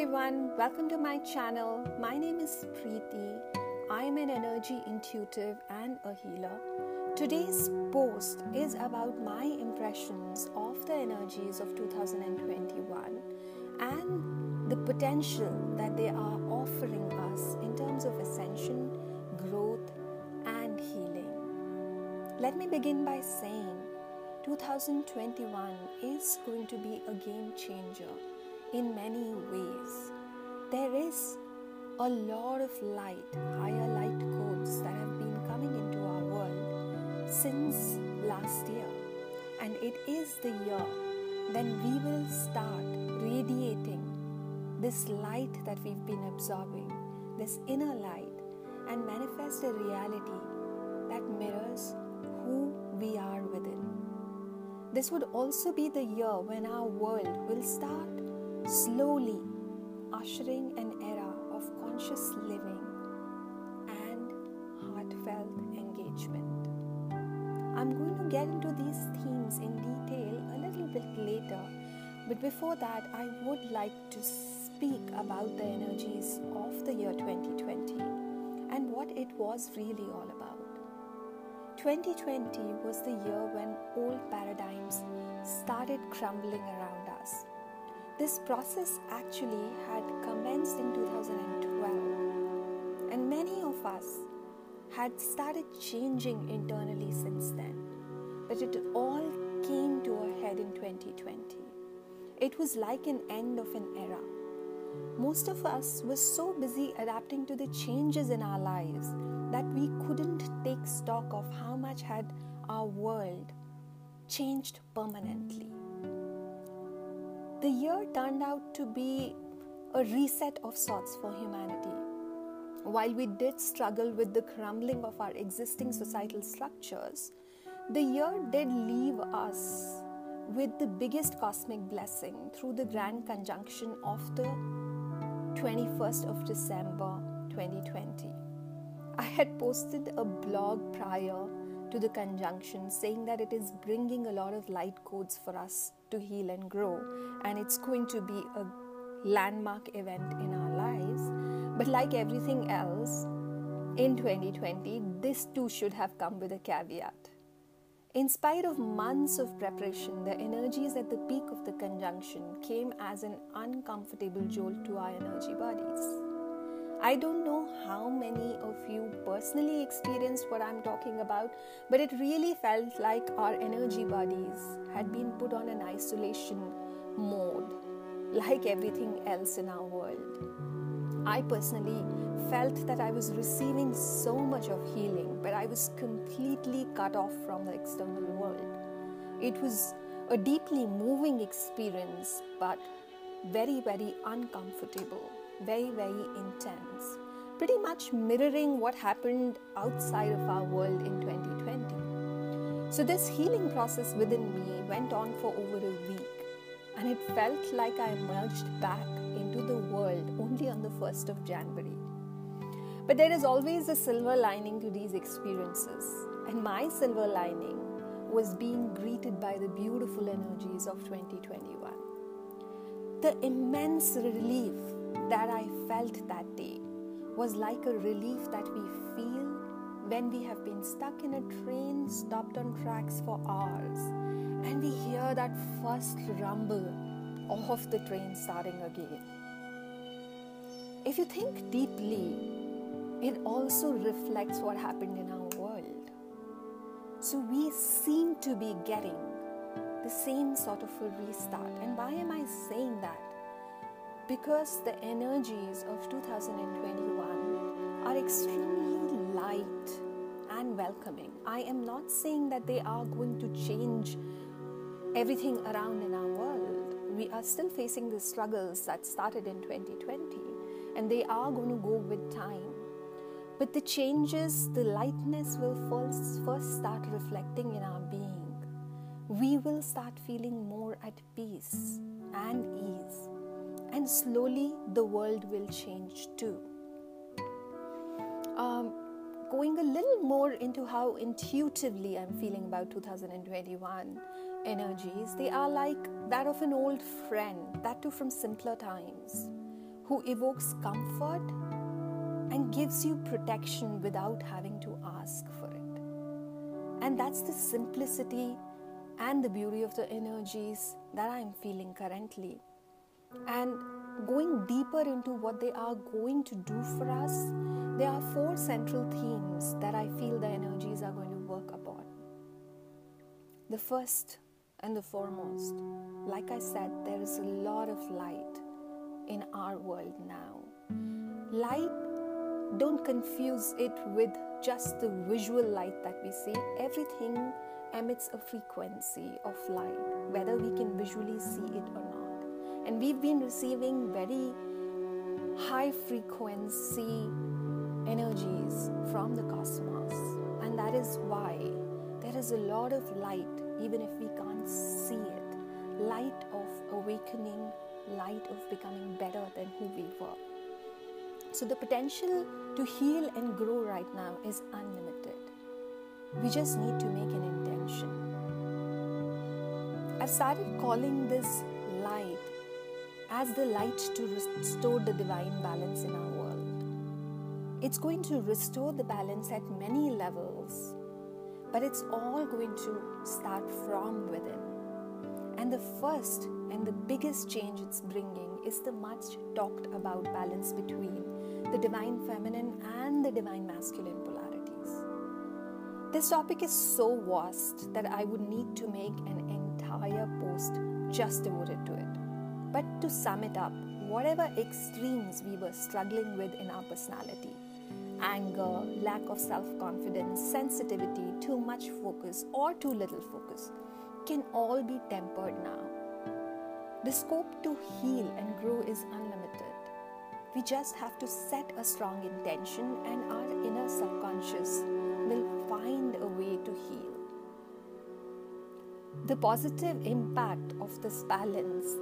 everyone, welcome to my channel. My name is Preeti. I am an energy intuitive and a healer. Today's post is about my impressions of the energies of 2021 and the potential that they are offering us in terms of ascension, growth, and healing. Let me begin by saying 2021 is going to be a game changer in many ways. There is a lot of light, higher light codes that have been coming into our world since last year. And it is the year when we will start radiating this light that we've been absorbing, this inner light, and manifest a reality that mirrors who we are within. This would also be the year when our world will start slowly ushering an era of conscious living and heartfelt engagement. I'm going to get into these themes in detail a little bit later, but before that, I would like to speak about the energies of the year 2020 and what it was really all about. 2020 was the year when old paradigms started crumbling around this process actually had commenced in 2012, and many of us had started changing internally since then. But it all came to a head in 2020. It was like an end of an era. Most of us were so busy adapting to the changes in our lives that we couldn't take stock of how much had our world changed permanently. The year turned out to be a reset of sorts for humanity. While we did struggle with the crumbling of our existing societal structures, the year did leave us with the biggest cosmic blessing through the grand conjunction of the 21st of December 2020. I had posted a blog prior to the conjunction, saying that it is bringing a lot of light codes for us to heal and grow, and it's going to be a landmark event in our lives. But like everything else in 2020, this too should have come with a caveat. In spite of months of preparation, the energies at the peak of the conjunction came as an uncomfortable jolt to our energy bodies. I don't know how many of you personally experienced what I'm talking about, but it really felt like our energy bodies had been put on an isolation mode, like everything else in our world. I personally felt that I was receiving so much of healing, but I was completely cut off from the external world. It was a deeply moving experience, but very, very uncomfortable very, very intense, pretty much mirroring what happened outside of our world in 2020. So, this healing process within me went on for over a week, and it felt like I emerged back into the world only on the 1st of January. But there is always a silver lining to these experiences, and my silver lining was being greeted by the beautiful energies of 2021. The immense relief that I felt that day was like a relief that we feel when we have been stuck in a train stopped on tracks for hours and we hear that first rumble of the train starting again. If you think deeply, it also reflects what happened in our world. So we seem to be getting the same sort of a restart. And why am I saying that? Because the energies of 2021 are extremely light and welcoming. I am not saying that they are going to change everything around in our world. We are still facing the struggles that started in 2020 and they are going to go with time. But the changes, the lightness will first, first start reflecting in our being. We will start feeling more at peace and ease and slowly the world will change too. Um, going a little more into how intuitively I'm feeling about 2021 energies, they are like that of an old friend, that too from simpler times. who evokes comfort and gives you protection without having to ask for it. And that's the simplicity and the beauty of the energies that I'm feeling currently. And going deeper into what they are going to do for us, there are four central themes that I feel the energies are going to work upon. The first and the foremost, like I said, there is a lot of light in our world now. Light, don't confuse it with just the visual light that we see. Everything emits a frequency of light, whether we can visually see it or not. And we've been receiving very high frequency energies from the cosmos, and that is why there is a lot of light, even if we can't see it. Light of awakening, light of becoming better than who we were. So, the potential to heal and grow right now is unlimited. We just need to make an intention. I've started calling this light as the light to restore the divine balance in our world. It's going to restore the balance at many levels, but it's all going to start from within. And the first and the biggest change it's bringing is the much talked about balance between the divine feminine and the divine masculine polarities. This topic is so vast that I would need to make an entire post just devoted to it. But to sum it up, whatever extremes we were struggling with in our personality anger, lack of self confidence, sensitivity, too much focus, or too little focus can all be tempered now. The scope to heal and grow is unlimited. We just have to set a strong intention, and our inner subconscious will find a way to heal. The positive impact of this balance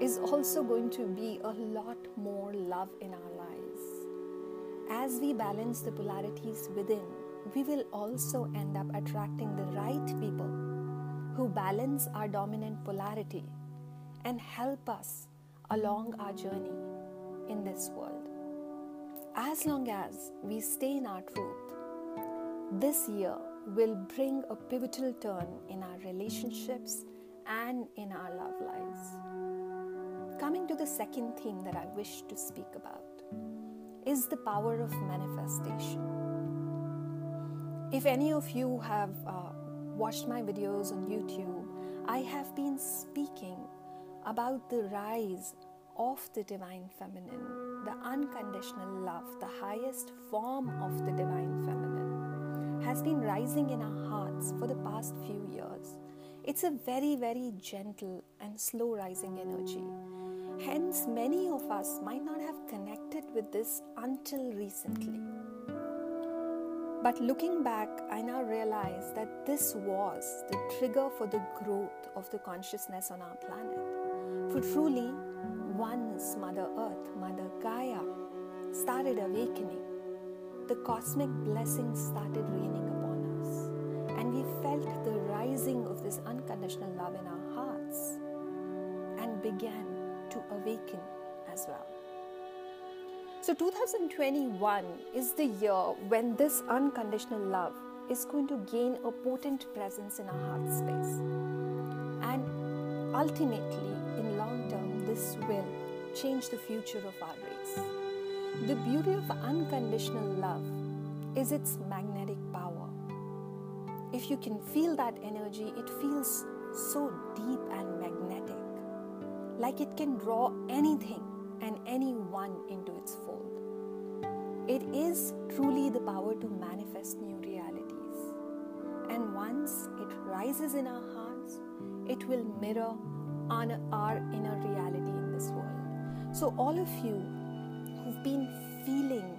is also going to be a lot more love in our lives. As we balance the polarities within, we will also end up attracting the right people who balance our dominant polarity and help us along our journey in this world. As long as we stay in our truth, this year will bring a pivotal turn in our relationships and in our love lives. Coming to the second theme that I wish to speak about is the power of manifestation. If any of you have uh, watched my videos on YouTube, I have been speaking about the rise of the divine feminine, the unconditional love, the highest form of the divine feminine, has been rising in our hearts for the past few years. It's a very, very gentle and slow rising energy. Hence, many of us might not have connected with this until recently. But looking back, I now realize that this was the trigger for the growth of the consciousness on our planet. For truly, once Mother Earth, Mother Gaia, started awakening, the cosmic blessings started raining upon us, and we felt the rising of this unconditional love in our hearts and began to awaken as well. So, 2021 is the year when this unconditional love is going to gain a potent presence in our heart space. And ultimately, in long term, this will change the future of our race. The beauty of unconditional love is its magnetic power. If you can feel that energy, it feels so deep and magnetic, like it can draw anything and anyone into its fold. It is truly the power to manifest new realities. And once it rises in our hearts, it will mirror on our inner reality in this world. So, all of you who've been feeling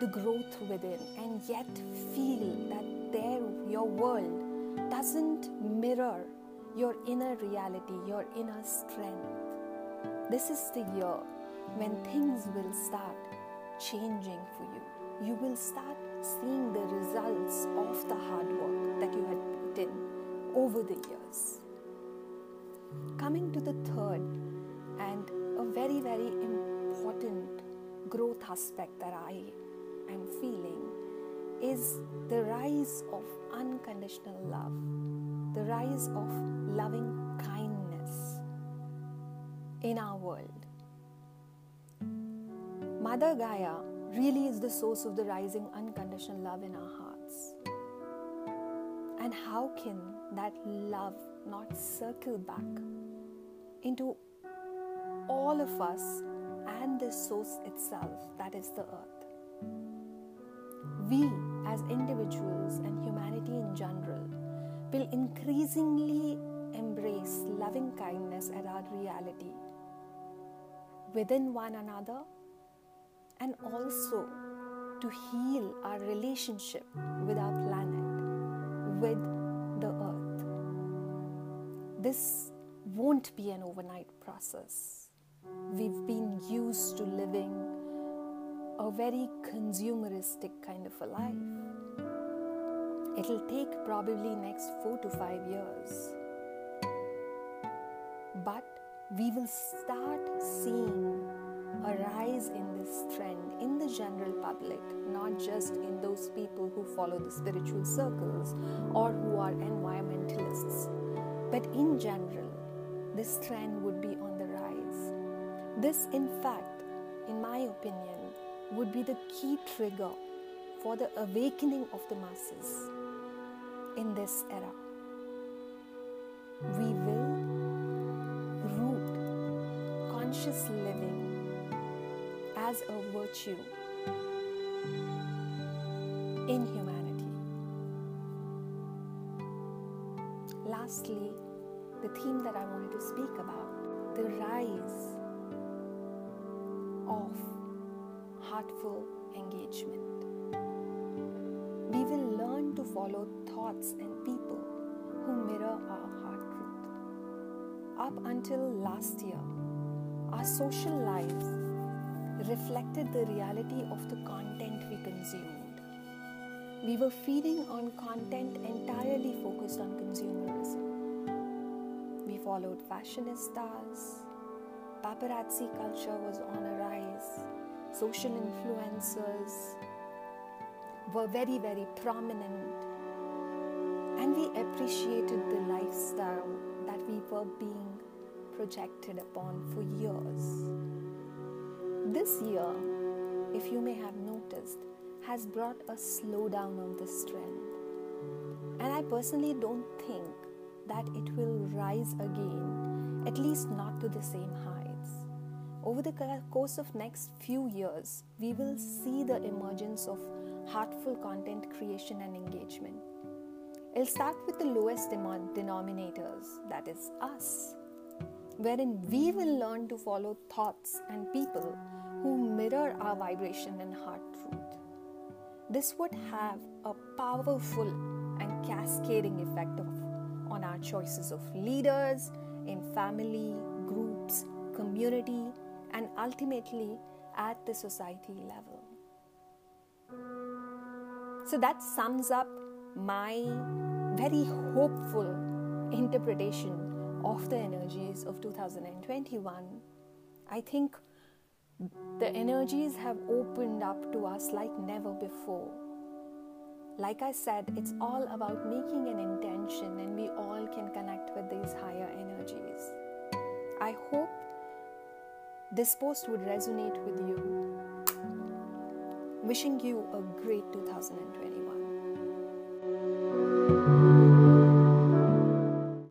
the growth within and yet feel that there your world doesn't mirror your inner reality, your inner strength. This is the year when things will start changing for you. You will start seeing the results of the hard work that you had put in over the years. Coming to the third and a very, very important growth aspect that I am feeling is the rise of unconditional love, rise of loving kindness in our world. Mother Gaia really is the source of the rising unconditional love in our hearts. And how can that love not circle back into all of us and the source itself, that is the earth? We, as individuals and humanity in general, will increasingly embrace loving kindness as our reality within one another and also to heal our relationship with our planet, with the earth. This won't be an overnight process. We've been used to living a very consumeristic kind of a life. It'll take probably next 4 to 5 years. But we will start seeing a rise in this trend in the general public, not just in those people who follow the spiritual circles or who are environmentalists, but in general, this trend would be on the rise. This, in fact, in my opinion, would be the key trigger for the awakening of the masses in this era. We will root conscious living as a virtue in humanity. Lastly, the theme that I wanted to speak about the rise of heartful engagement. We will learn to follow thoughts and people who mirror our heart truth. Up until last year, our social lives reflected the reality of the content we consumed. We were feeding on content entirely focused on consumerism. We followed fashionistas, paparazzi culture was on a rise, social influencers were very, very prominent, and we appreciated the lifestyle that we were being projected upon for years. This year, if you may have noticed, has brought a slowdown on this trend. And I personally don't think that it will rise again, at least not to the same heights. Over the course of next few years, we will see the emergence of heartful content creation and engagement. It'll start with the lowest denominators, that is us, wherein we will learn to follow thoughts and people who mirror our vibration and heart truth. This would have a powerful and cascading effect of, on our choices of leaders in family, groups, community, and ultimately at the society level. So that sums up my very hopeful interpretation of the energies of 2021. I think the energies have opened up to us like never before. Like I said, it's all about making an intention, and we all can connect with these higher energies. I hope this post would resonate with you. Wishing you a great 2021.